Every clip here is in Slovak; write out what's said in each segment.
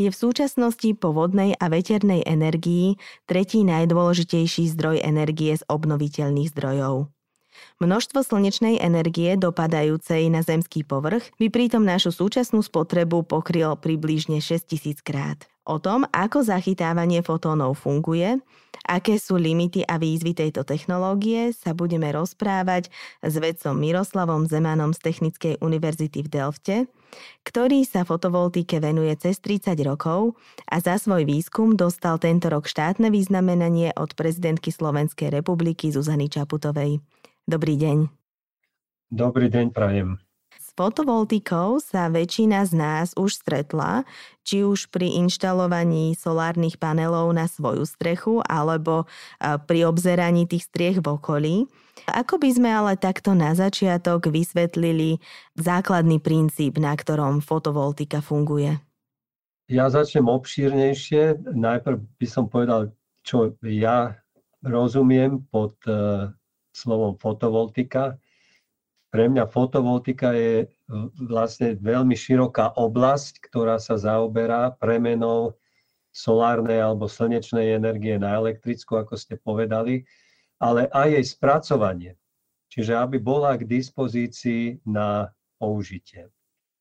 je v súčasnosti po vodnej a veternej energii tretí najdôležitejší zdroj energie z obnoviteľných zdrojov. Množstvo slnečnej energie dopadajúcej na zemský povrch by pritom našu súčasnú spotrebu pokryl približne 6000 krát. O tom, ako zachytávanie fotónov funguje, aké sú limity a výzvy tejto technológie, sa budeme rozprávať s vedcom Miroslavom Zemanom z Technickej univerzity v Delfte, ktorý sa fotovoltike venuje cez 30 rokov a za svoj výskum dostal tento rok štátne významenanie od prezidentky Slovenskej republiky Zuzany Čaputovej. Dobrý deň. Dobrý deň, prajem. Fotovoltikou sa väčšina z nás už stretla, či už pri inštalovaní solárnych panelov na svoju strechu alebo pri obzeraní tých striech v okolí. Ako by sme ale takto na začiatok vysvetlili základný princíp, na ktorom fotovoltika funguje? Ja začnem obšírnejšie. Najprv by som povedal, čo ja rozumiem pod slovom fotovoltika. Pre mňa fotovoltika je e, vlastne veľmi široká oblasť, ktorá sa zaoberá premenou solárnej alebo slnečnej energie na elektrickú, ako ste povedali, ale aj jej spracovanie. Čiže aby bola k dispozícii na použitie.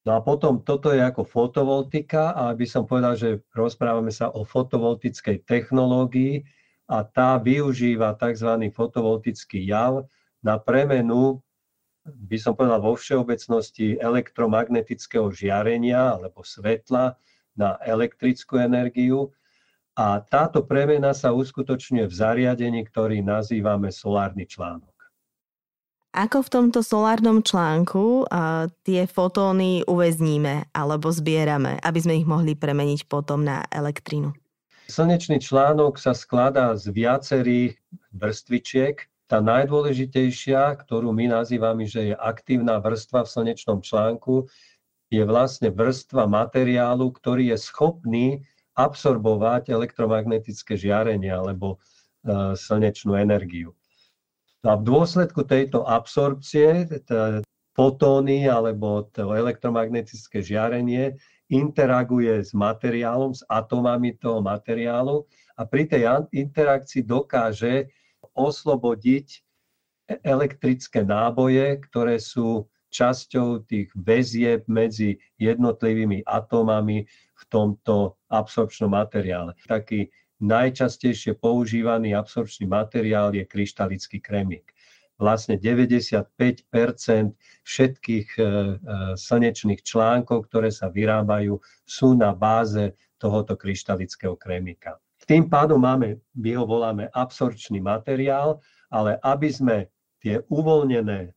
No a potom toto je ako fotovoltika a aby som povedal, že rozprávame sa o fotovoltickej technológii, a tá využíva tzv. fotovoltický jav na premenu, by som povedal vo všeobecnosti, elektromagnetického žiarenia alebo svetla na elektrickú energiu. A táto premena sa uskutočňuje v zariadení, ktorý nazývame solárny článok. Ako v tomto solárnom článku a tie fotóny uväzníme alebo zbierame, aby sme ich mohli premeniť potom na elektrínu? Slnečný článok sa skladá z viacerých vrstvičiek. Tá najdôležitejšia, ktorú my nazývame, že je aktívna vrstva v slnečnom článku, je vlastne vrstva materiálu, ktorý je schopný absorbovať elektromagnetické žiarenie alebo e, slnečnú energiu. A v dôsledku tejto absorpcie fotóny alebo to elektromagnetické žiarenie interaguje s materiálom, s atomami toho materiálu a pri tej interakcii dokáže oslobodiť e-, elektrické náboje, ktoré sú časťou tých väzieb medzi jednotlivými atómami v tomto absorpčnom materiále. Taký najčastejšie používaný absorpčný materiál je kryštalický kremík vlastne 95 všetkých e, e, slnečných článkov, ktoré sa vyrábajú, sú na báze tohoto kryštalického krémika. Tým pádom máme, my ho voláme absorčný materiál, ale aby sme tie uvoľnené e,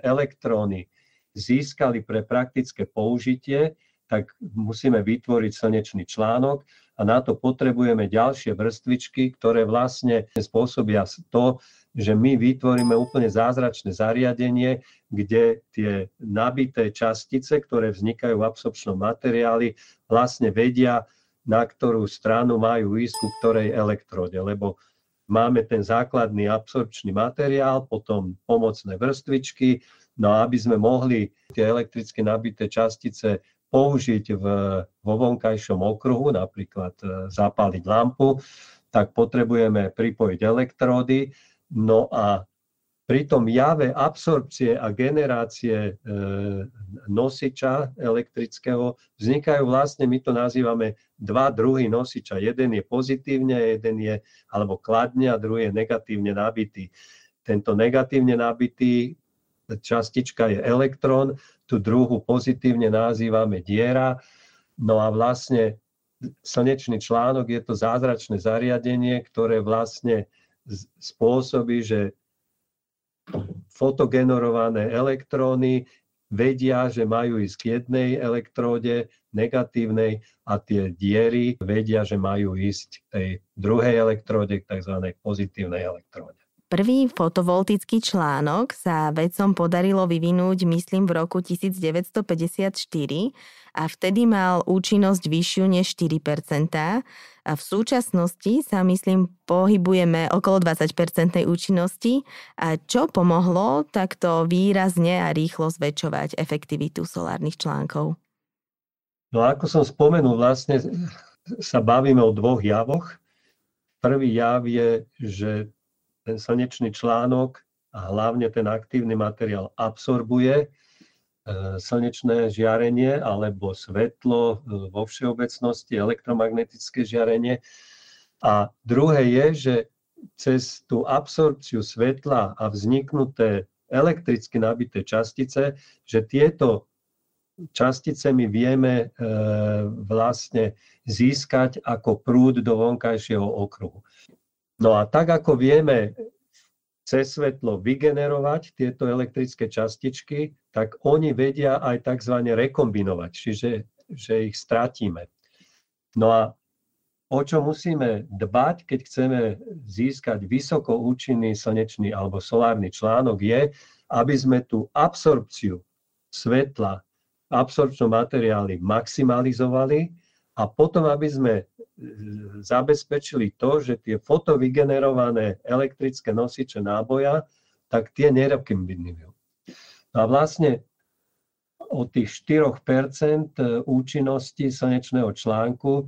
elektróny získali pre praktické použitie, tak musíme vytvoriť slnečný článok a na to potrebujeme ďalšie vrstvičky, ktoré vlastne spôsobia to, že my vytvoríme úplne zázračné zariadenie, kde tie nabité častice, ktoré vznikajú v absorpčnom materiáli, vlastne vedia, na ktorú stranu majú ísť ku ktorej elektróde, lebo máme ten základný absorpčný materiál, potom pomocné vrstvičky, no a aby sme mohli tie elektricky nabité častice použiť v, vo vonkajšom okruhu, napríklad e, zapáliť lampu, tak potrebujeme pripojiť elektródy. No a pri tom jave absorpcie a generácie e, nosiča elektrického vznikajú vlastne, my to nazývame dva druhy nosiča. Jeden je pozitívne, jeden je, alebo kladne a druhý je negatívne nabitý. Tento negatívne nabitý častička je elektrón, tú druhú pozitívne nazývame diera. No a vlastne slnečný článok je to zázračné zariadenie, ktoré vlastne spôsobí, že fotogenerované elektróny vedia, že majú ísť k jednej elektróde negatívnej a tie diery vedia, že majú ísť k tej druhej elektróde, k tzv. pozitívnej elektróde. Prvý fotovoltický článok sa vedcom podarilo vyvinúť, myslím, v roku 1954 a vtedy mal účinnosť vyššiu než 4 a v súčasnosti sa, myslím, pohybujeme okolo 20% účinnosti. A čo pomohlo takto výrazne a rýchlo zväčšovať efektivitu solárnych článkov? No ako som spomenul, vlastne sa bavíme o dvoch javoch. Prvý jav je, že ten slnečný článok a hlavne ten aktívny materiál absorbuje e, slnečné žiarenie alebo svetlo e, vo všeobecnosti, elektromagnetické žiarenie. A druhé je, že cez tú absorpciu svetla a vzniknuté elektricky nabité častice, že tieto častice my vieme e, vlastne získať ako prúd do vonkajšieho okruhu. No a tak ako vieme cez svetlo vygenerovať tieto elektrické častičky, tak oni vedia aj tzv. rekombinovať, čiže že ich stratíme. No a o čo musíme dbať, keď chceme získať vysoko účinný slnečný alebo solárny článok, je, aby sme tú absorpciu svetla, absorpčné materiály maximalizovali a potom, aby sme zabezpečili to, že tie fotovygenerované elektrické nosiče náboja, tak tie nerekombinujú. A vlastne od tých 4% účinnosti slnečného článku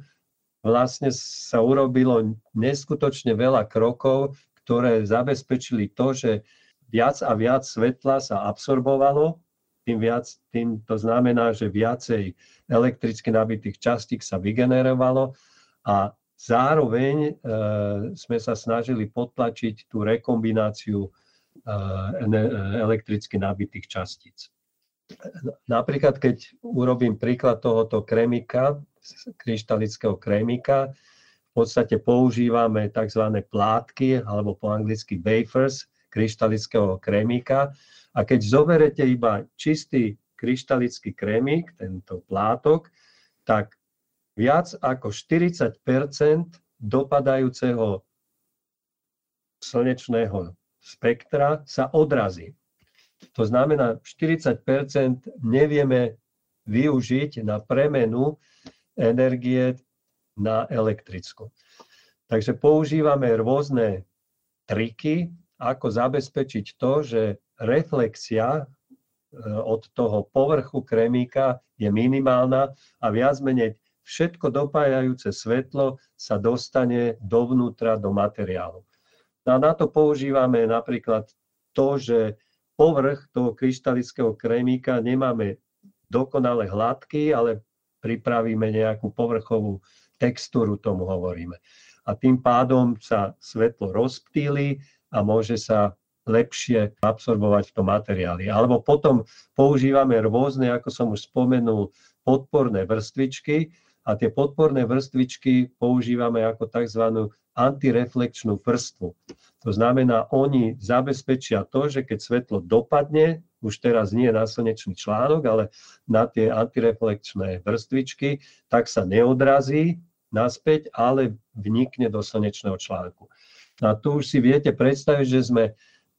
vlastne sa urobilo neskutočne veľa krokov, ktoré zabezpečili to, že viac a viac svetla sa absorbovalo, tým, viac, tým to znamená, že viacej elektricky nabitých častík sa vygenerovalo a zároveň e, sme sa snažili potlačiť tú rekombináciu e, elektricky nabitých častíc. Napríklad, keď urobím príklad tohoto kremika, kryštalického kremika, v podstate používame tzv. plátky, alebo po anglicky wafers, kryštalického krémika. A keď zoberete iba čistý kryštalický krémik, tento plátok, tak viac ako 40% dopadajúceho slnečného spektra sa odrazí. To znamená, 40% nevieme využiť na premenu energie na elektrickú. Takže používame rôzne triky, ako zabezpečiť to, že reflexia e, od toho povrchu kremíka je minimálna a viac menej všetko dopájajúce svetlo sa dostane dovnútra do materiálu. A na to používame napríklad to, že povrch toho kryštalického krémika nemáme dokonale hladký, ale pripravíme nejakú povrchovú textúru, tomu hovoríme. A tým pádom sa svetlo rozptýli a môže sa lepšie absorbovať v tom materiáli. Alebo potom používame rôzne, ako som už spomenul, podporné vrstvičky, a tie podporné vrstvičky používame ako tzv. antireflekčnú vrstvu. To znamená, oni zabezpečia to, že keď svetlo dopadne, už teraz nie na slnečný článok, ale na tie antireflekčné vrstvičky, tak sa neodrazí naspäť, ale vnikne do slnečného článku. A tu už si viete predstaviť, že sme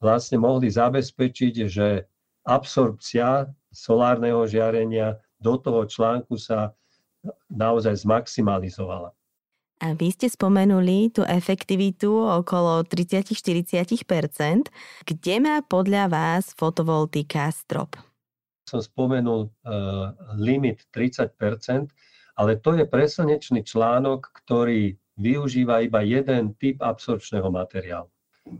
vlastne mohli zabezpečiť, že absorpcia solárneho žiarenia do toho článku sa naozaj zmaximalizovala. A vy ste spomenuli tú efektivitu okolo 30-40%. Kde má podľa vás fotovoltika strop? Som spomenul uh, limit 30%, ale to je preslnečný článok, ktorý využíva iba jeden typ absorpčného materiálu.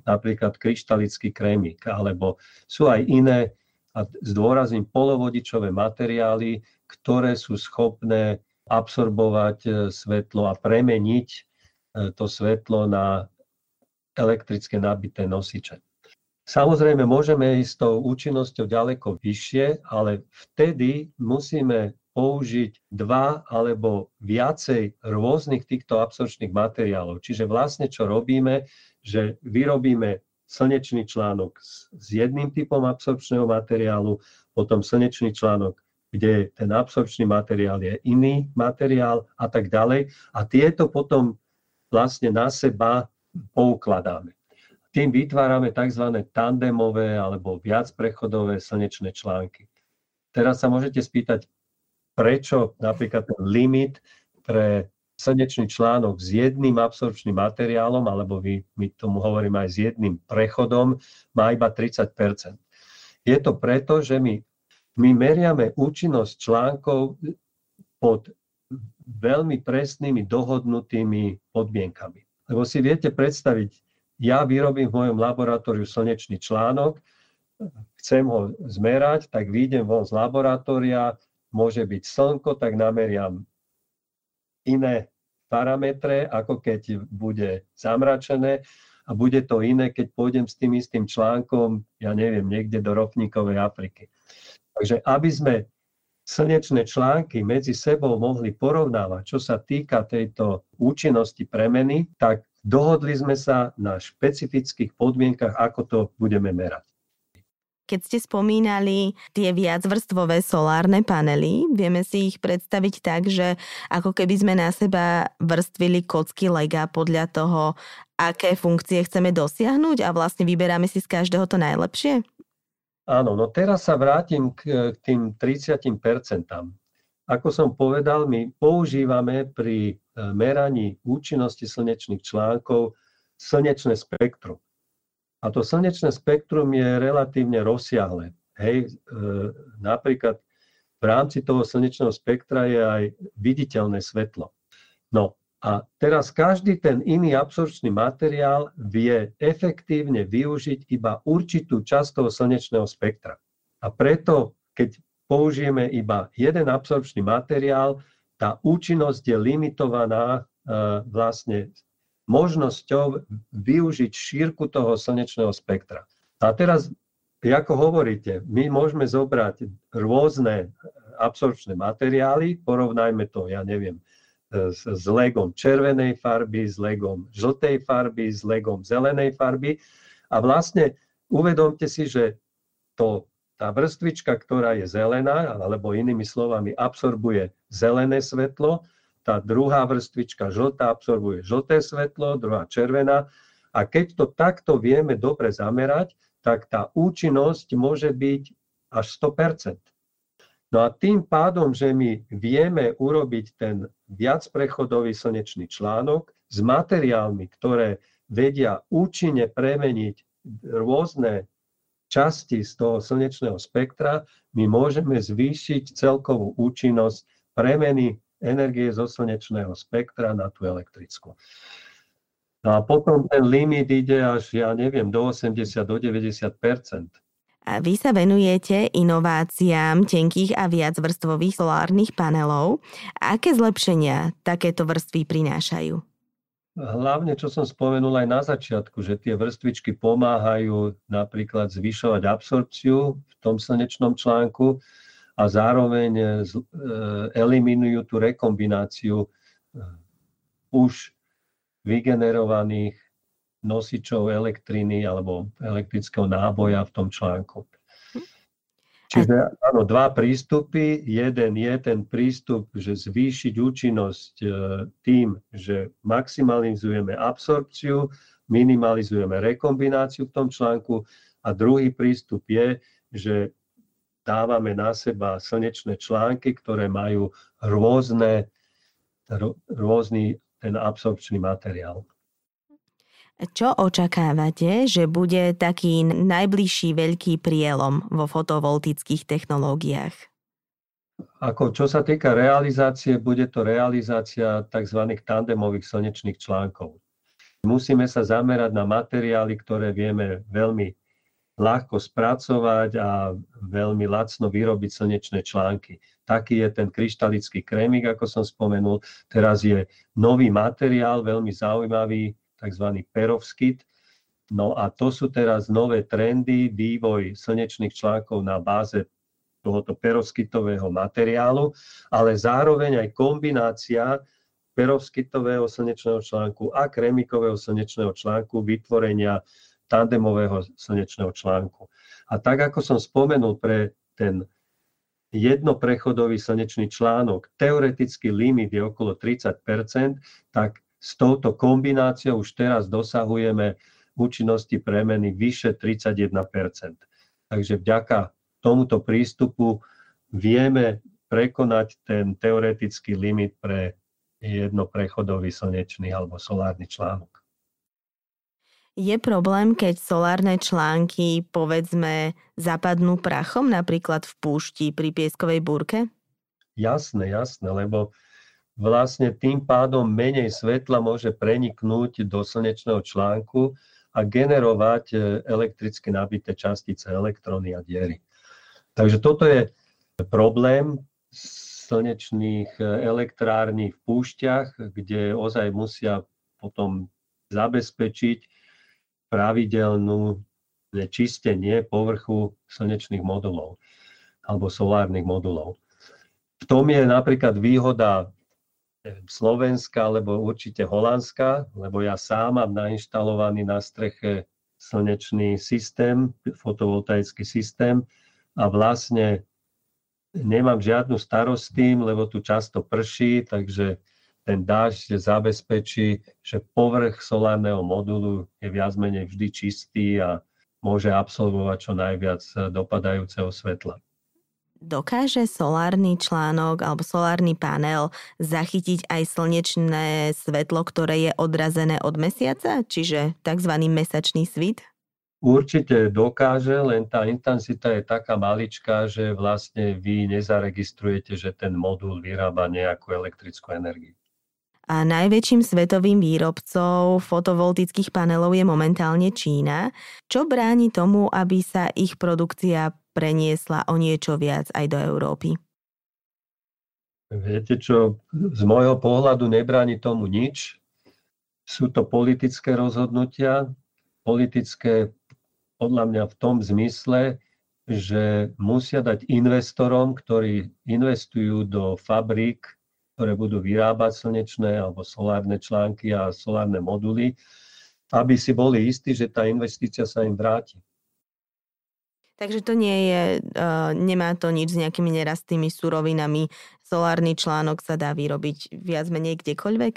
Napríklad kryštalický krémik, alebo sú aj iné, a zdôrazním, polovodičové materiály, ktoré sú schopné absorbovať e, svetlo a premeniť e, to svetlo na elektrické nabité nosiče. Samozrejme, môžeme ísť s tou účinnosťou ďaleko vyššie, ale vtedy musíme použiť dva alebo viacej rôznych týchto absorčných materiálov. Čiže vlastne čo robíme, že vyrobíme slnečný článok s jedným typom absorpčného materiálu, potom slnečný článok, kde ten absorpčný materiál je iný materiál a tak ďalej. A tieto potom vlastne na seba poukladáme. Tým vytvárame tzv. tandemové alebo viacprechodové slnečné články. Teraz sa môžete spýtať, prečo napríklad ten limit pre slnečný článok s jedným absorpčným materiálom, alebo my, my tomu hovoríme aj s jedným prechodom, má iba 30% Je to preto, že my, my meriame účinnosť článkov pod veľmi presnými dohodnutými podmienkami. Lebo si viete predstaviť, ja vyrobím v mojom laboratóriu slnečný článok, chcem ho zmerať, tak výjdem von z laboratória, môže byť slnko, tak nameriam iné parametre, ako keď bude zamračené a bude to iné, keď pôjdem s tým istým článkom, ja neviem, niekde do ropníkovej Afriky. Takže aby sme slnečné články medzi sebou mohli porovnávať, čo sa týka tejto účinnosti premeny, tak dohodli sme sa na špecifických podmienkach, ako to budeme merať. Keď ste spomínali tie viacvrstvové solárne panely, vieme si ich predstaviť tak, že ako keby sme na seba vrstvili kocky lega podľa toho, aké funkcie chceme dosiahnuť a vlastne vyberáme si z každého to najlepšie? Áno, no teraz sa vrátim k, tým 30%. Ako som povedal, my používame pri e, meraní účinnosti slnečných článkov slnečné spektrum. A to slnečné spektrum je relatívne rozsiahle. Hej, e, napríklad v rámci toho slnečného spektra je aj viditeľné svetlo. No a teraz každý ten iný absorpčný materiál vie efektívne využiť iba určitú časť toho slnečného spektra. A preto, keď použijeme iba jeden absorpčný materiál, tá účinnosť je limitovaná e, vlastne možnosťou využiť šírku toho slnečného spektra. A teraz, ako hovoríte, my môžeme zobrať rôzne absorpčné materiály, porovnajme to, ja neviem, s, s legom červenej farby, s legom žltej farby, s legom zelenej farby a vlastne uvedomte si, že to, tá vrstvička, ktorá je zelená, alebo inými slovami absorbuje zelené svetlo, tá druhá vrstvička žltá absorbuje žlté svetlo, druhá červená. A keď to takto vieme dobre zamerať, tak tá účinnosť môže byť až 100%. No a tým pádom, že my vieme urobiť ten viacprechodový slnečný článok s materiálmi, ktoré vedia účinne premeniť rôzne časti z toho slnečného spektra, my môžeme zvýšiť celkovú účinnosť premeny energie zo slnečného spektra na tú elektrickú. No a potom ten limit ide až, ja neviem, do 80, do 90 a vy sa venujete inováciám tenkých a viacvrstvových solárnych panelov. Aké zlepšenia takéto vrstvy prinášajú? Hlavne, čo som spomenul aj na začiatku, že tie vrstvičky pomáhajú napríklad zvyšovať absorpciu v tom slnečnom článku, a zároveň e, e, eliminujú tú rekombináciu e, už vygenerovaných nosičov elektriny alebo elektrického náboja v tom článku. Čiže áno, dva prístupy. Jeden je ten prístup, že zvýšiť účinnosť tým, že maximalizujeme absorpciu, minimalizujeme rekombináciu v tom článku a druhý prístup je, že dávame na seba slnečné články, ktoré majú rôzne, rôzny ten absorpčný materiál. Čo očakávate, že bude taký najbližší veľký prielom vo fotovoltických technológiách? Ako, čo sa týka realizácie, bude to realizácia tzv. tandemových slnečných článkov. Musíme sa zamerať na materiály, ktoré vieme veľmi ľahko spracovať a veľmi lacno vyrobiť slnečné články. Taký je ten kryštalický krémik, ako som spomenul. Teraz je nový materiál, veľmi zaujímavý, tzv. perovskit. No a to sú teraz nové trendy, vývoj slnečných článkov na báze tohoto perovskitového materiálu, ale zároveň aj kombinácia perovskitového slnečného článku a kremikového slnečného článku vytvorenia tandemového slnečného článku. A tak, ako som spomenul, pre ten jednoprechodový slnečný článok, teoretický limit je okolo 30% tak s touto kombináciou už teraz dosahujeme účinnosti premeny vyše 31% Takže vďaka tomuto prístupu vieme prekonať ten teoretický limit pre jednoprechodový slnečný alebo solárny článok. Je problém, keď solárne články, povedzme, zapadnú prachom, napríklad v púšti pri pieskovej búrke? Jasné, jasné, lebo vlastne tým pádom menej svetla môže preniknúť do slnečného článku a generovať e, elektricky nabité častice, elektróny a diery. Takže toto je problém slnečných e, elektrární v púšťach, kde ozaj musia potom zabezpečiť pravidelnú čistenie povrchu slnečných modulov alebo solárnych modulov. V tom je napríklad výhoda Slovenska alebo určite Holandska, lebo ja sám mám nainštalovaný na streche slnečný systém, fotovoltaický systém a vlastne nemám žiadnu starosť tým, lebo tu často prší, takže ten dážď zabezpečí, že povrch solárneho modulu je viac menej vždy čistý a môže absolvovať čo najviac dopadajúceho svetla. Dokáže solárny článok alebo solárny panel zachytiť aj slnečné svetlo, ktoré je odrazené od mesiaca, čiže tzv. mesačný svit? Určite dokáže, len tá intenzita je taká maličká, že vlastne vy nezaregistrujete, že ten modul vyrába nejakú elektrickú energiu. A najväčším svetovým výrobcom fotovoltických panelov je momentálne Čína. Čo bráni tomu, aby sa ich produkcia preniesla o niečo viac aj do Európy? Viete čo, z môjho pohľadu nebráni tomu nič. Sú to politické rozhodnutia, politické podľa mňa v tom zmysle, že musia dať investorom, ktorí investujú do fabrík ktoré budú vyrábať slnečné alebo solárne články a solárne moduly, aby si boli istí, že tá investícia sa im vráti. Takže to nie je, uh, nemá to nič s nejakými nerastými surovinami. Solárny článok sa dá vyrobiť viac menej kdekoľvek?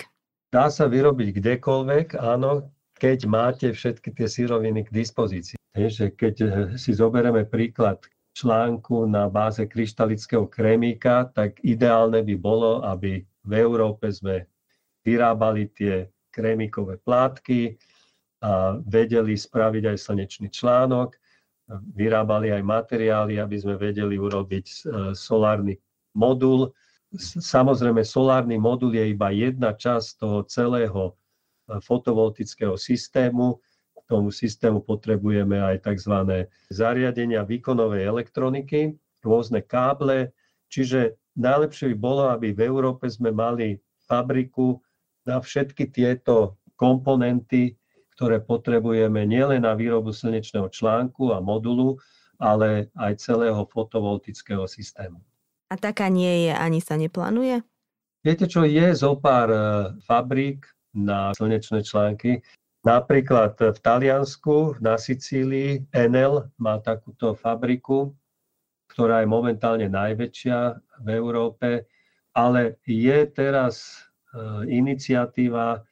Dá sa vyrobiť kdekoľvek, áno, keď máte všetky tie suroviny k dispozícii. že keď eh, si zoberieme príklad článku na báze kryštalického krémika, tak ideálne by bolo, aby v Európe sme vyrábali tie krémikové plátky a vedeli spraviť aj slnečný článok, vyrábali aj materiály, aby sme vedeli urobiť e, solárny modul. Samozrejme, solárny modul je iba jedna časť toho celého e, fotovoltického systému, tomu systému potrebujeme aj tzv. zariadenia výkonovej elektroniky, rôzne káble, čiže najlepšie by bolo, aby v Európe sme mali fabriku na všetky tieto komponenty, ktoré potrebujeme nielen na výrobu slnečného článku a modulu, ale aj celého fotovoltického systému. A taká nie je, ani sa neplánuje? Viete čo, je zo pár eh, fabrík na slnečné články, Napríklad v Taliansku, na Sicílii, Enel má takúto fabriku, ktorá je momentálne najväčšia v Európe, ale je teraz e, iniciatíva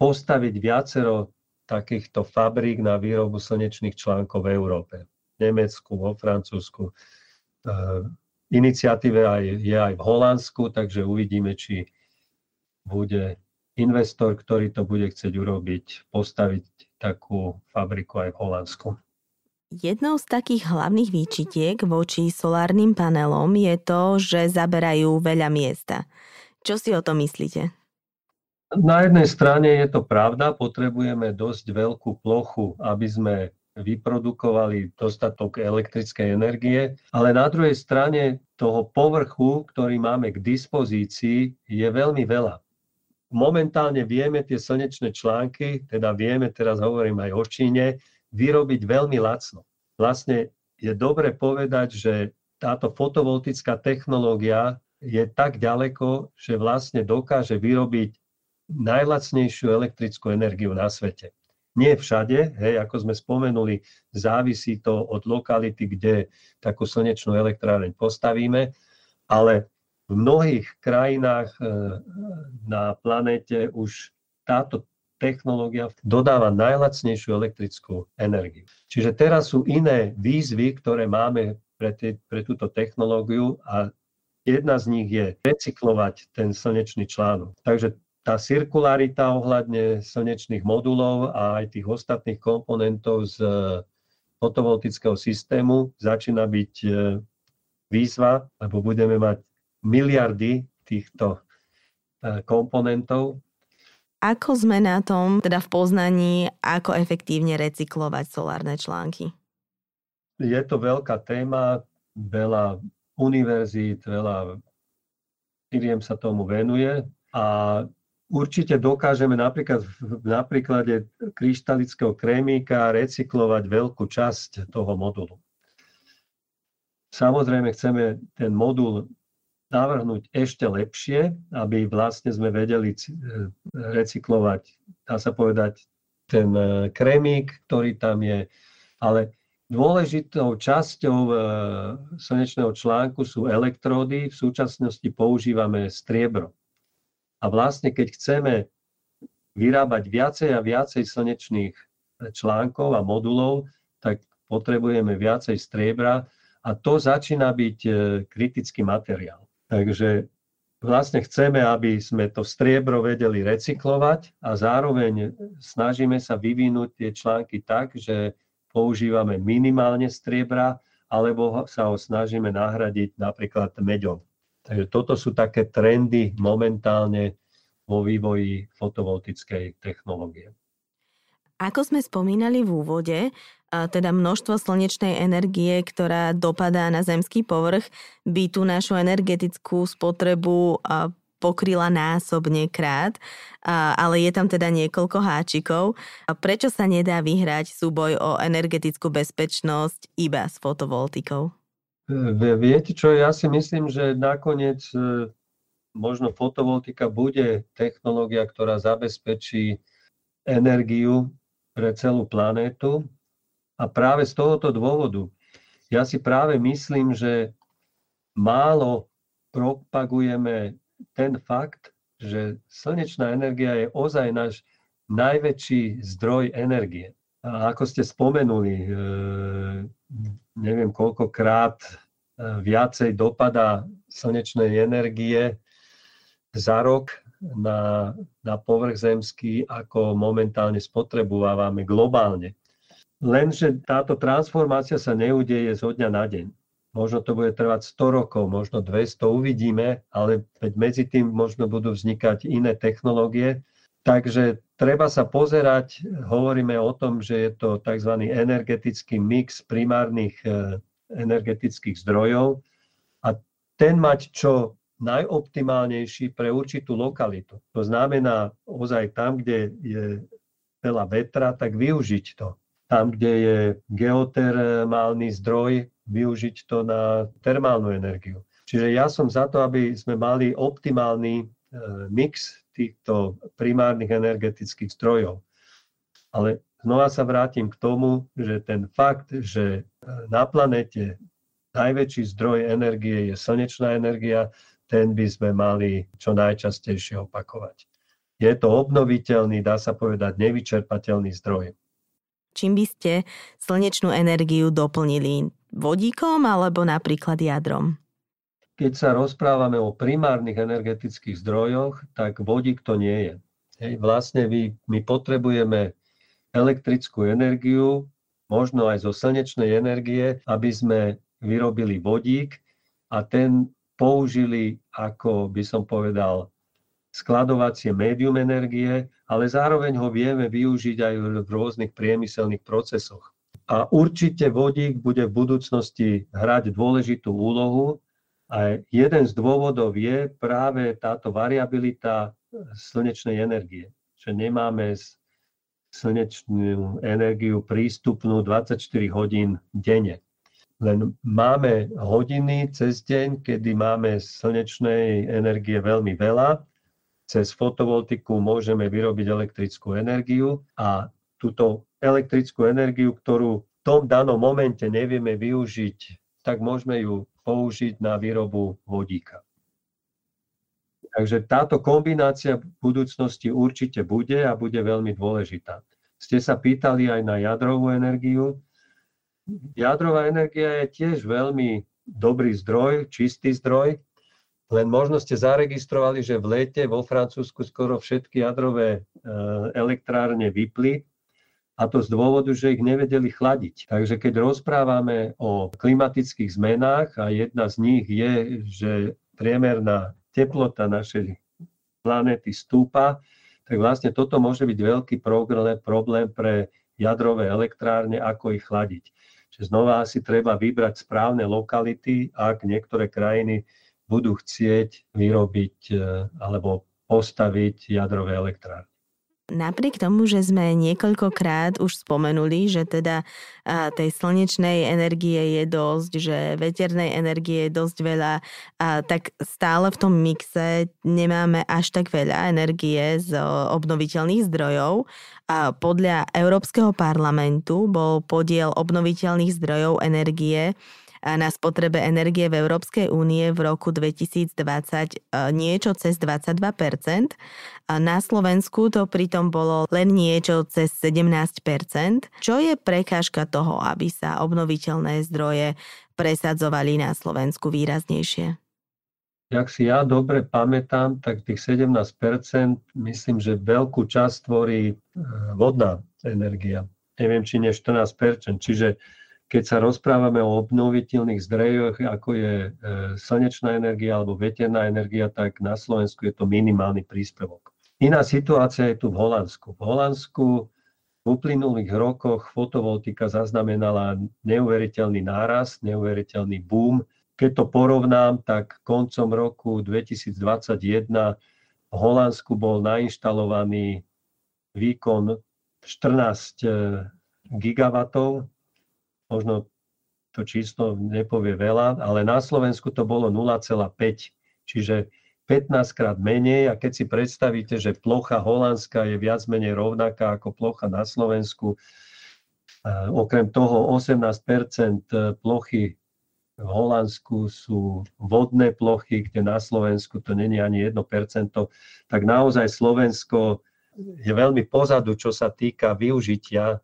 postaviť viacero takýchto fabrík na výrobu slnečných článkov v Európe. V Nemecku, vo Francúzsku. E, iniciatíva je aj v Holandsku, takže uvidíme, či bude investor, ktorý to bude chcieť urobiť, postaviť takú fabriku aj v Holandsku. Jednou z takých hlavných výčitiek voči solárnym panelom je to, že zaberajú veľa miesta. Čo si o to myslíte? Na jednej strane je to pravda, potrebujeme dosť veľkú plochu, aby sme vyprodukovali dostatok elektrickej energie, ale na druhej strane toho povrchu, ktorý máme k dispozícii, je veľmi veľa momentálne vieme tie slnečné články, teda vieme, teraz hovorím aj o Číne, vyrobiť veľmi lacno. Vlastne je dobre povedať, že táto fotovoltická technológia je tak ďaleko, že vlastne dokáže vyrobiť najlacnejšiu elektrickú energiu na svete. Nie všade, hej, ako sme spomenuli, závisí to od lokality, kde takú slnečnú elektráreň postavíme, ale v mnohých krajinách e, na planéte už táto technológia dodáva najlacnejšiu elektrickú energiu. Čiže teraz sú iné výzvy, ktoré máme pre, te, pre túto technológiu a jedna z nich je recyklovať ten slnečný článok. Takže tá cirkularita ohľadne slnečných modulov a aj tých ostatných komponentov z fotovoltického systému začína byť e, výzva, lebo budeme mať miliardy týchto e, komponentov. Ako sme na tom, teda v poznaní, ako efektívne recyklovať solárne články? Je to veľká téma, veľa univerzít, veľa firiem sa tomu venuje a určite dokážeme napríklad na príklade kryštalického krémika recyklovať veľkú časť toho modulu. Samozrejme chceme ten modul navrhnúť ešte lepšie, aby vlastne sme vedeli recyklovať, dá sa povedať, ten e, krémik, ktorý tam je. Ale dôležitou časťou e, slnečného článku sú elektródy. V súčasnosti používame striebro. A vlastne, keď chceme vyrábať viacej a viacej slnečných článkov a modulov, tak potrebujeme viacej striebra a to začína byť e, kritický materiál. Takže vlastne chceme, aby sme to striebro vedeli recyklovať a zároveň snažíme sa vyvinúť tie články tak, že používame minimálne striebra alebo sa ho snažíme nahradiť napríklad meďom. Takže toto sú také trendy momentálne vo vývoji fotovoltickej technológie. Ako sme spomínali v úvode, teda množstvo slnečnej energie, ktorá dopadá na zemský povrch, by tú našu energetickú spotrebu pokryla násobne krát, ale je tam teda niekoľko háčikov. Prečo sa nedá vyhrať súboj o energetickú bezpečnosť iba s fotovoltikou? Viete čo, ja si myslím, že nakoniec e, možno fotovoltika bude technológia, ktorá zabezpečí energiu pre celú planétu. A práve z tohoto dôvodu ja si práve myslím, že málo propagujeme ten fakt, že slnečná energia je ozaj náš najväčší zdroj energie. A ako ste spomenuli, e, neviem koľkokrát e, viacej dopada slnečnej energie za rok na, na povrch zemský, ako momentálne spotrebovávame globálne. Lenže táto transformácia sa neudeje zo dňa na deň. Možno to bude trvať 100 rokov, možno 200, uvidíme, ale medzi tým možno budú vznikať iné technológie, Takže treba sa pozerať, hovoríme o tom, že je to tzv. energetický mix primárnych e, energetických zdrojov a ten mať čo najoptimálnejší pre určitú lokalitu. To znamená ozaj tam, kde je veľa vetra, tak využiť to. Tam, kde je geotermálny zdroj, využiť to na termálnu energiu. Čiže ja som za to, aby sme mali optimálny e, mix týchto primárnych energetických zdrojov. Ale znova sa vrátim k tomu, že ten fakt, že na planete najväčší zdroj energie je slnečná energia, ten by sme mali čo najčastejšie opakovať. Je to obnoviteľný, dá sa povedať, nevyčerpateľný zdroj. Čím by ste slnečnú energiu doplnili? Vodíkom alebo napríklad jadrom? keď sa rozprávame o primárnych energetických zdrojoch, tak vodík to nie je. Hej, vlastne my, my potrebujeme elektrickú energiu, možno aj zo slnečnej energie, aby sme vyrobili vodík a ten použili ako, by som povedal, skladovacie médium energie, ale zároveň ho vieme využiť aj v rôznych priemyselných procesoch. A určite vodík bude v budúcnosti hrať dôležitú úlohu, a jeden z dôvodov je práve táto variabilita slnečnej energie, že nemáme slnečnú energiu prístupnú 24 hodín denne. Len máme hodiny cez deň, kedy máme slnečnej energie veľmi veľa. Cez fotovoltiku môžeme vyrobiť elektrickú energiu a túto elektrickú energiu, ktorú v tom danom momente nevieme využiť, tak môžeme ju použiť na výrobu vodíka. Takže táto kombinácia v budúcnosti určite bude a bude veľmi dôležitá. Ste sa pýtali aj na jadrovú energiu. Jadrová energia je tiež veľmi dobrý zdroj, čistý zdroj, len možno ste zaregistrovali, že v lete vo Francúzsku skoro všetky jadrové e, elektrárne vypli a to z dôvodu, že ich nevedeli chladiť. Takže keď rozprávame o klimatických zmenách a jedna z nich je, že priemerná teplota našej planéty stúpa, tak vlastne toto môže byť veľký problém pre jadrové elektrárne, ako ich chladiť. Čiže znova asi treba vybrať správne lokality, ak niektoré krajiny budú chcieť vyrobiť e, alebo postaviť jadrové elektrárne. Napriek tomu, že sme niekoľkokrát už spomenuli, že teda tej slnečnej energie je dosť, že veternej energie je dosť veľa, tak stále v tom mixe nemáme až tak veľa energie z obnoviteľných zdrojov. Podľa Európskeho parlamentu bol podiel obnoviteľných zdrojov energie na spotrebe energie v Európskej únie v roku 2020 e, niečo cez 22%. A na Slovensku to pritom bolo len niečo cez 17%. Čo je prekážka toho, aby sa obnoviteľné zdroje presadzovali na Slovensku výraznejšie? Jak si ja dobre pamätám, tak tých 17%, myslím, že veľkú časť tvorí e, vodná energia. Neviem, či nie 14%. Čiže keď sa rozprávame o obnoviteľných zdrojoch, ako je e, slnečná energia alebo veterná energia, tak na Slovensku je to minimálny príspevok. Iná situácia je tu v Holandsku. V Holandsku v uplynulých rokoch fotovoltika zaznamenala neuveriteľný nárast, neuveriteľný boom. Keď to porovnám, tak koncom roku 2021 v Holandsku bol nainštalovaný výkon 14 e, gigawatov možno to číslo nepovie veľa, ale na Slovensku to bolo 0,5, čiže 15 krát menej. A keď si predstavíte, že plocha Holandska je viac menej rovnaká ako plocha na Slovensku, okrem toho 18% plochy v Holandsku sú vodné plochy, kde na Slovensku to není ani 1%, tak naozaj Slovensko je veľmi pozadu, čo sa týka využitia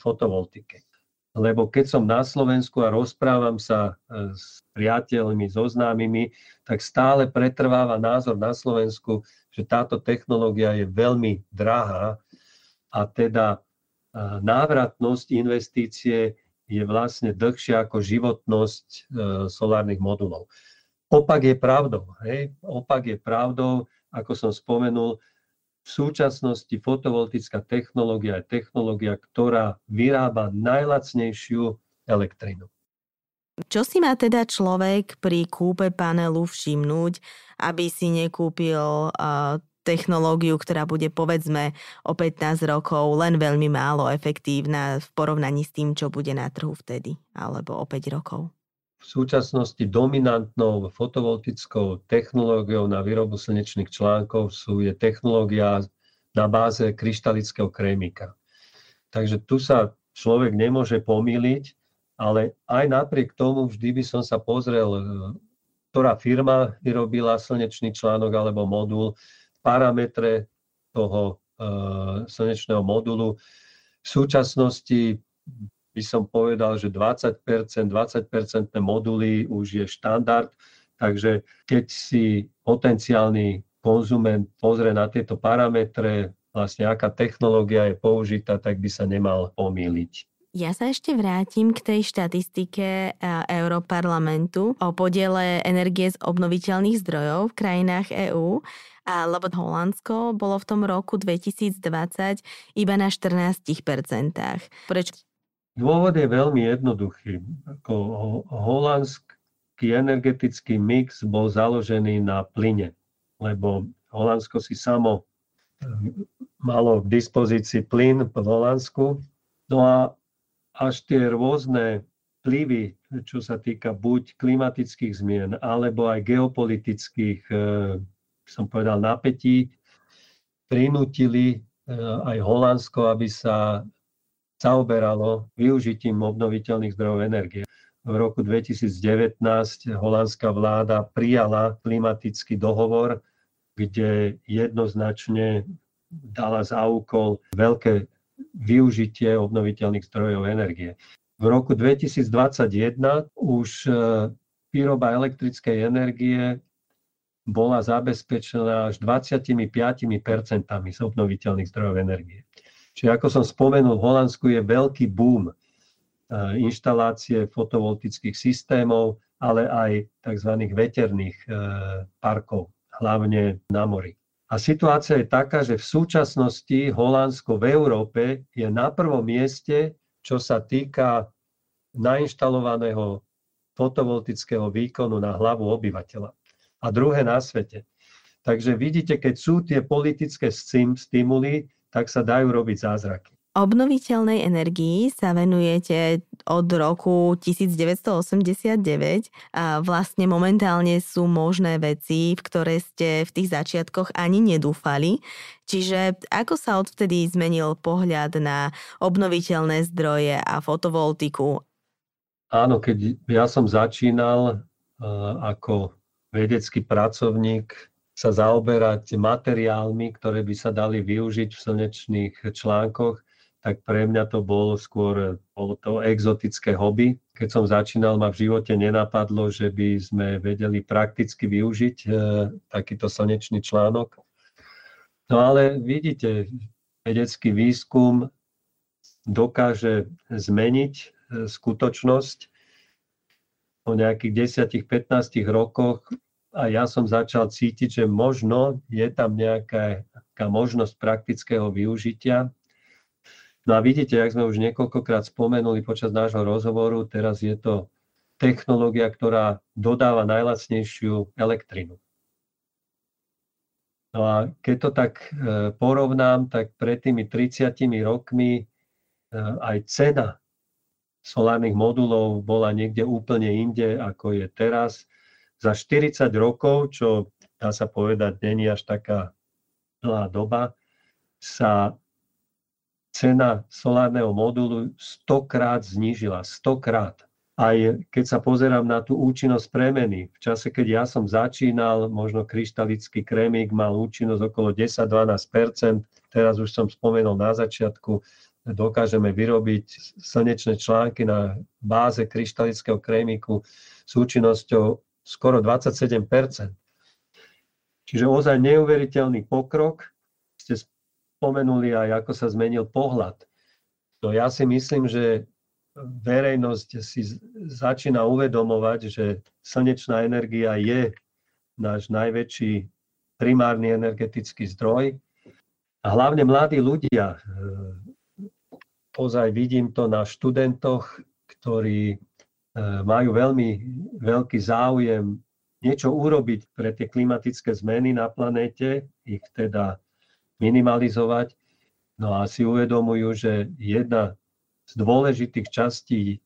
fotovoltiky lebo keď som na Slovensku a rozprávam sa e, s priateľmi, so známymi, tak stále pretrváva názor na Slovensku, že táto technológia je veľmi drahá a teda e, návratnosť investície je vlastne dlhšia ako životnosť e, solárnych modulov. Opak je pravdou. Hej? Opak je pravdou, ako som spomenul, v súčasnosti fotovoltická technológia je technológia, ktorá vyrába najlacnejšiu elektrinu. Čo si má teda človek pri kúpe panelu všimnúť, aby si nekúpil uh, technológiu, ktorá bude povedzme o 15 rokov len veľmi málo efektívna v porovnaní s tým, čo bude na trhu vtedy, alebo o 5 rokov? V súčasnosti dominantnou fotovoltickou technológiou na výrobu slnečných článkov sú, je technológia na báze kryštalického krémika. Takže tu sa človek nemôže pomýliť, ale aj napriek tomu vždy by som sa pozrel, ktorá firma vyrobila slnečný článok alebo modul, parametre toho e, slnečného modulu. V súčasnosti by som povedal, že 20%, 20% moduly už je štandard, takže keď si potenciálny konzument pozrie na tieto parametre, vlastne aká technológia je použitá, tak by sa nemal pomýliť. Ja sa ešte vrátim k tej štatistike Európarlamentu o podiele energie z obnoviteľných zdrojov v krajinách EÚ, lebo Holandsko bolo v tom roku 2020 iba na 14%. Prečo Dôvod je veľmi jednoduchý. Holandský energetický mix bol založený na plyne, lebo Holandsko si samo eh, malo k dispozícii plyn v Holandsku. No a až tie rôzne vplyvy, čo sa týka buď klimatických zmien, alebo aj geopolitických, eh, som povedal, napätí, prinútili aj Holandsko, aby sa zaoberalo využitím obnoviteľných zdrojov energie. V roku 2019 holandská vláda prijala klimatický dohovor, kde jednoznačne dala za úkol veľké využitie obnoviteľných zdrojov energie. V roku 2021 už e, výroba elektrickej energie bola zabezpečená až 25% z obnoviteľných zdrojov energie. Čiže ako som spomenul, v Holandsku je veľký boom e, inštalácie fotovoltických systémov, ale aj tzv. veterných e, parkov, hlavne na mori. A situácia je taká, že v súčasnosti Holandsko v Európe je na prvom mieste, čo sa týka nainštalovaného fotovoltického výkonu na hlavu obyvateľa. A druhé na svete. Takže vidíte, keď sú tie politické stimuly, tak sa dajú robiť zázraky. Obnoviteľnej energii sa venujete od roku 1989 a vlastne momentálne sú možné veci, v ktoré ste v tých začiatkoch ani nedúfali. Čiže ako sa odvtedy zmenil pohľad na obnoviteľné zdroje a fotovoltiku? Áno, keď ja som začínal ako vedecký pracovník sa zaoberať materiálmi, ktoré by sa dali využiť v slnečných článkoch, tak pre mňa to bolo skôr bolo to exotické hobby. Keď som začínal, ma v živote nenapadlo, že by sme vedeli prakticky využiť e, takýto slnečný článok. No ale vidíte, vedecký výskum dokáže zmeniť e, skutočnosť. Po nejakých 10-15 rokoch a ja som začal cítiť, že možno je tam nejaká, nejaká možnosť praktického využitia. No a vidíte, jak sme už niekoľkokrát spomenuli počas nášho rozhovoru, teraz je to technológia, ktorá dodáva najlacnejšiu elektrinu. No a keď to tak e, porovnám, tak pred tými 30 rokmi e, aj cena solárnych modulov bola niekde úplne inde, ako je teraz za 40 rokov, čo dá sa povedať, není až taká dlhá doba, sa cena solárneho modulu 100 krát znížila. 100 krát. Aj keď sa pozerám na tú účinnosť premeny, v čase, keď ja som začínal, možno kryštalický krémik mal účinnosť okolo 10-12% teraz už som spomenul na začiatku, dokážeme vyrobiť slnečné články na báze kryštalického krémiku s účinnosťou skoro 27% Čiže ozaj neuveriteľný pokrok. Ste spomenuli aj, ako sa zmenil pohľad. No ja si myslím, že verejnosť si začína uvedomovať, že slnečná energia je náš najväčší primárny energetický zdroj. A hlavne mladí ľudia, ozaj vidím to na študentoch, ktorí E, majú veľmi veľký záujem niečo urobiť pre tie klimatické zmeny na planéte, ich teda minimalizovať. No a si uvedomujú, že jedna z dôležitých častí,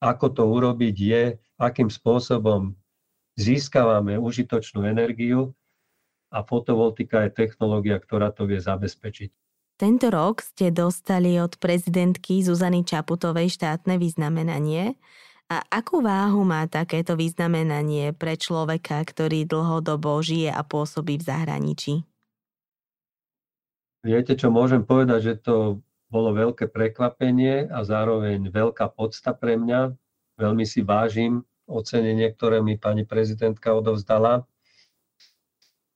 ako to urobiť, je, akým spôsobom získavame užitočnú energiu a fotovoltika je technológia, ktorá to vie zabezpečiť. Tento rok ste dostali od prezidentky Zuzany Čaputovej štátne vyznamenanie. A akú váhu má takéto vyznamenanie pre človeka, ktorý dlhodobo žije a pôsobí v zahraničí? Viete, čo môžem povedať, že to bolo veľké prekvapenie a zároveň veľká podsta pre mňa. Veľmi si vážim ocenenie, ktoré mi pani prezidentka odovzdala.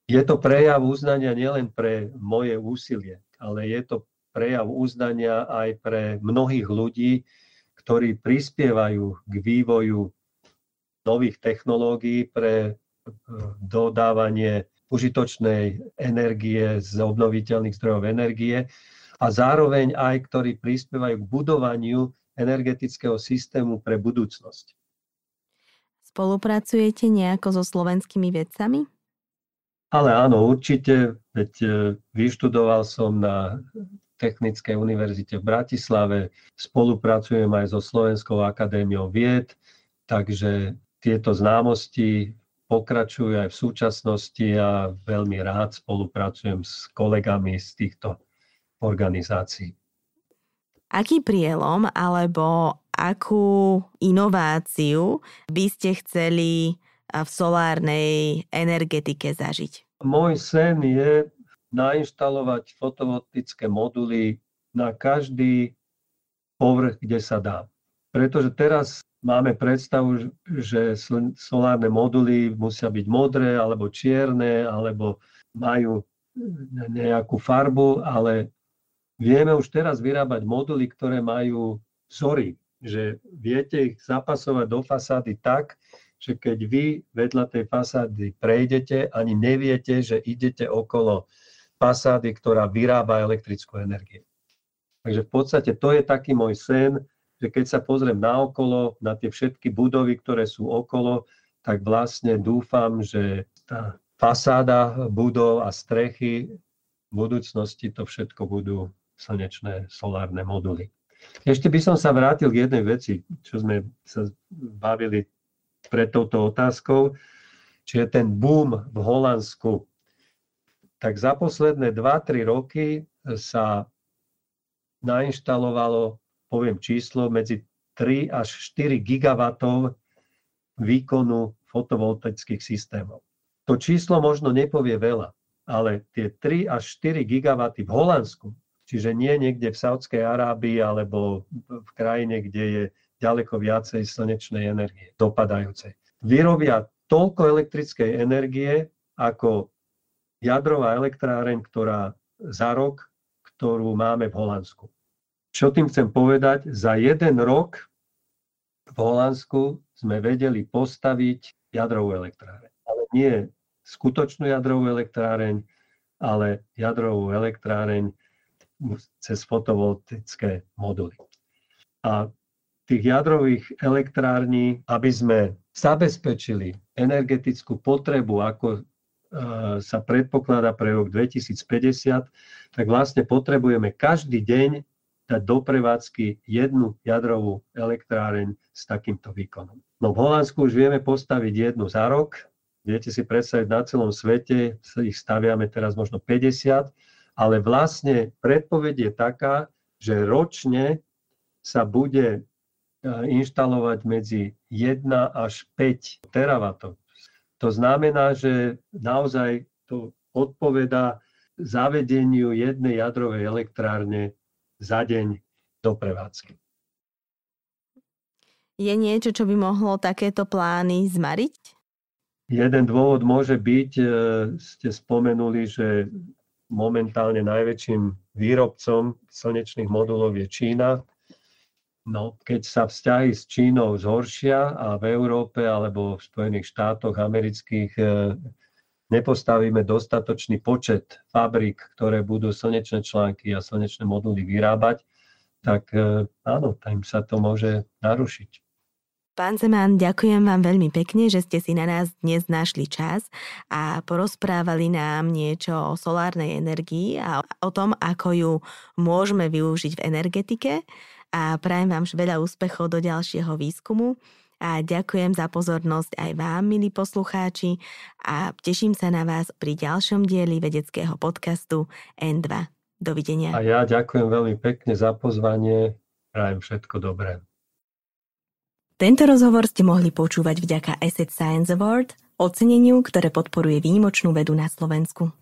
Je to prejav uznania nielen pre moje úsilie, ale je to prejav uznania aj pre mnohých ľudí, ktorí prispievajú k vývoju nových technológií pre e, dodávanie užitočnej energie z obnoviteľných zdrojov energie a zároveň aj ktorí prispievajú k budovaniu energetického systému pre budúcnosť. Spolupracujete nejako so slovenskými vedcami? Ale áno, určite, veď e, vyštudoval som na Technickej univerzite v Bratislave, spolupracujem aj so Slovenskou akadémiou vied, takže tieto známosti pokračujú aj v súčasnosti a veľmi rád spolupracujem s kolegami z týchto organizácií. Aký prielom alebo akú inováciu by ste chceli v solárnej energetike zažiť? Môj sen je nainštalovať fotovoltické moduly na každý povrch, kde sa dá. Pretože teraz máme predstavu, že solárne moduly musia byť modré alebo čierne, alebo majú nejakú farbu, ale vieme už teraz vyrábať moduly, ktoré majú vzory, že viete ich zapasovať do fasády tak, že keď vy vedľa tej fasády prejdete, ani neviete, že idete okolo fasády, ktorá vyrába elektrickú energiu. Takže v podstate to je taký môj sen, že keď sa pozriem na okolo, na tie všetky budovy, ktoré sú okolo, tak vlastne dúfam, že tá fasáda budov a strechy v budúcnosti to všetko budú slnečné solárne moduly. Ešte by som sa vrátil k jednej veci, čo sme sa bavili pred touto otázkou, čiže ten boom v Holandsku. Tak za posledné 2-3 roky sa nainštalovalo, poviem číslo, medzi 3 až 4 gigawatov výkonu fotovoltaických systémov. To číslo možno nepovie veľa, ale tie 3 až 4 gigawaty v Holandsku, čiže nie niekde v Saudskej Arábii alebo v krajine, kde je ďaleko viacej slnečnej energie dopadajúcej. Vyrobia toľko elektrickej energie ako jadrová elektráreň, ktorá za rok, ktorú máme v Holandsku. Čo tým chcem povedať? Za jeden rok v Holandsku sme vedeli postaviť jadrovú elektráreň. Ale nie skutočnú jadrovú elektráreň, ale jadrovú elektráreň cez fotovoltické moduly. A tých jadrových elektrární, aby sme zabezpečili energetickú potrebu, ako sa predpokladá pre rok 2050, tak vlastne potrebujeme každý deň dať do prevádzky jednu jadrovú elektráreň s takýmto výkonom. No v Holandsku už vieme postaviť jednu za rok. Viete si predstaviť, na celom svete ich staviame teraz možno 50, ale vlastne predpoveď je taká, že ročne sa bude e, inštalovať medzi 1 až 5 teravatov. To znamená, že naozaj to odpoveda zavedeniu jednej jadrovej elektrárne za deň do prevádzky. Je niečo, čo by mohlo takéto plány zmariť? Jeden dôvod môže byť, e, ste spomenuli, že momentálne najväčším výrobcom slnečných modulov je Čína. No, keď sa vzťahy s Čínou zhoršia a v Európe alebo v Spojených štátoch amerických e, nepostavíme dostatočný počet fabrik, ktoré budú slnečné články a slnečné moduly vyrábať, tak e, áno, tam sa to môže narušiť. Pán Zeman, ďakujem vám veľmi pekne, že ste si na nás dnes našli čas a porozprávali nám niečo o solárnej energii a o tom, ako ju môžeme využiť v energetike a prajem vám veľa úspechov do ďalšieho výskumu a ďakujem za pozornosť aj vám, milí poslucháči a teším sa na vás pri ďalšom dieli vedeckého podcastu N2. Dovidenia. A ja ďakujem veľmi pekne za pozvanie. Prajem všetko dobré. Tento rozhovor ste mohli počúvať vďaka Asset Science Award, oceneniu, ktoré podporuje výnimočnú vedu na Slovensku.